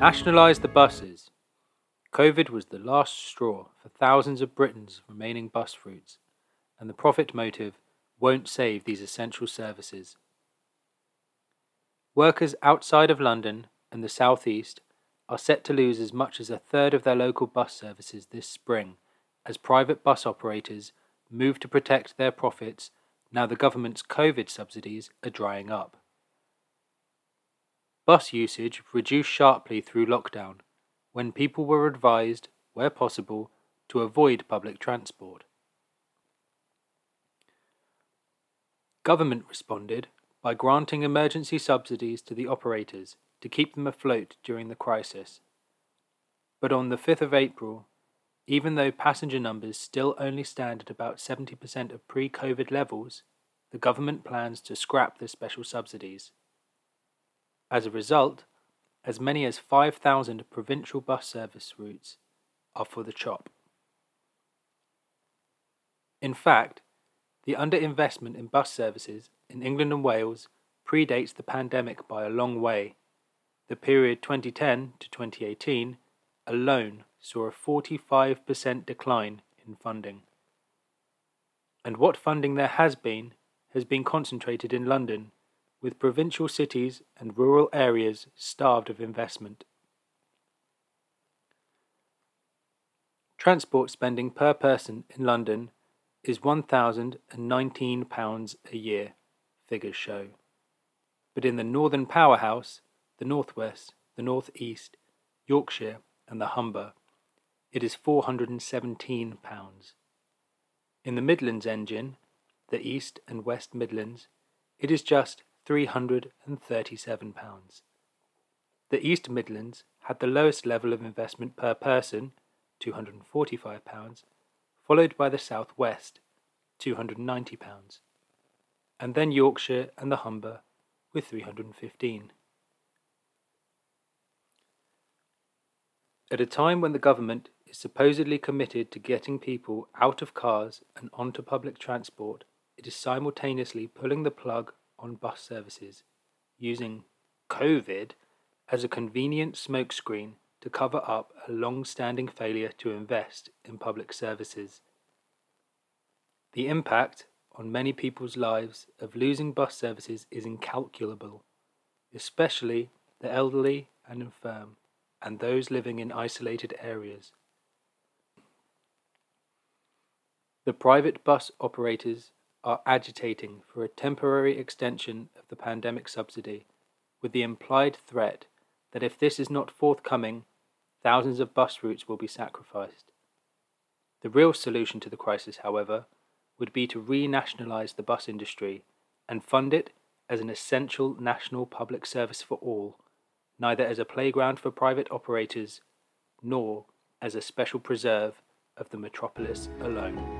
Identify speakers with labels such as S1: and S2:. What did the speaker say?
S1: Nationalise the buses. Covid was the last straw for thousands of Britons' remaining bus routes, and the profit motive won't save these essential services. Workers outside of London and the South East are set to lose as much as a third of their local bus services this spring as private bus operators move to protect their profits now the government's Covid subsidies are drying up. Bus usage reduced sharply through lockdown when people were advised, where possible, to avoid public transport. Government responded by granting emergency subsidies to the operators to keep them afloat during the crisis. But on the 5th of April, even though passenger numbers still only stand at about 70% of pre COVID levels, the government plans to scrap the special subsidies. As a result, as many as 5,000 provincial bus service routes are for the chop. In fact, the underinvestment in bus services in England and Wales predates the pandemic by a long way. The period 2010 to 2018 alone saw a 45% decline in funding. And what funding there has been has been concentrated in London, with provincial cities and rural areas starved of investment. Transport spending per person in London is £1,019 a year, figures show. But in the northern powerhouse, the northwest, the northeast, Yorkshire, and the Humber, it is £417. In the Midlands engine, the East and West Midlands, it is just £337. The East Midlands had the lowest level of investment per person, £245, followed by the South West, £290, and then Yorkshire and the Humber with 315. At a time when the government is supposedly committed to getting people out of cars and onto public transport, it is simultaneously pulling the plug on bus services, using COVID as a convenient smokescreen to cover up a long standing failure to invest in public services. The impact on many people's lives of losing bus services is incalculable, especially the elderly and infirm, and those living in isolated areas. The private bus operators are agitating for a temporary extension of the pandemic subsidy, with the implied threat that if this is not forthcoming, thousands of bus routes will be sacrificed. The real solution to the crisis, however, would be to renationalise the bus industry and fund it as an essential national public service for all, neither as a playground for private operators nor as a special preserve of the metropolis alone.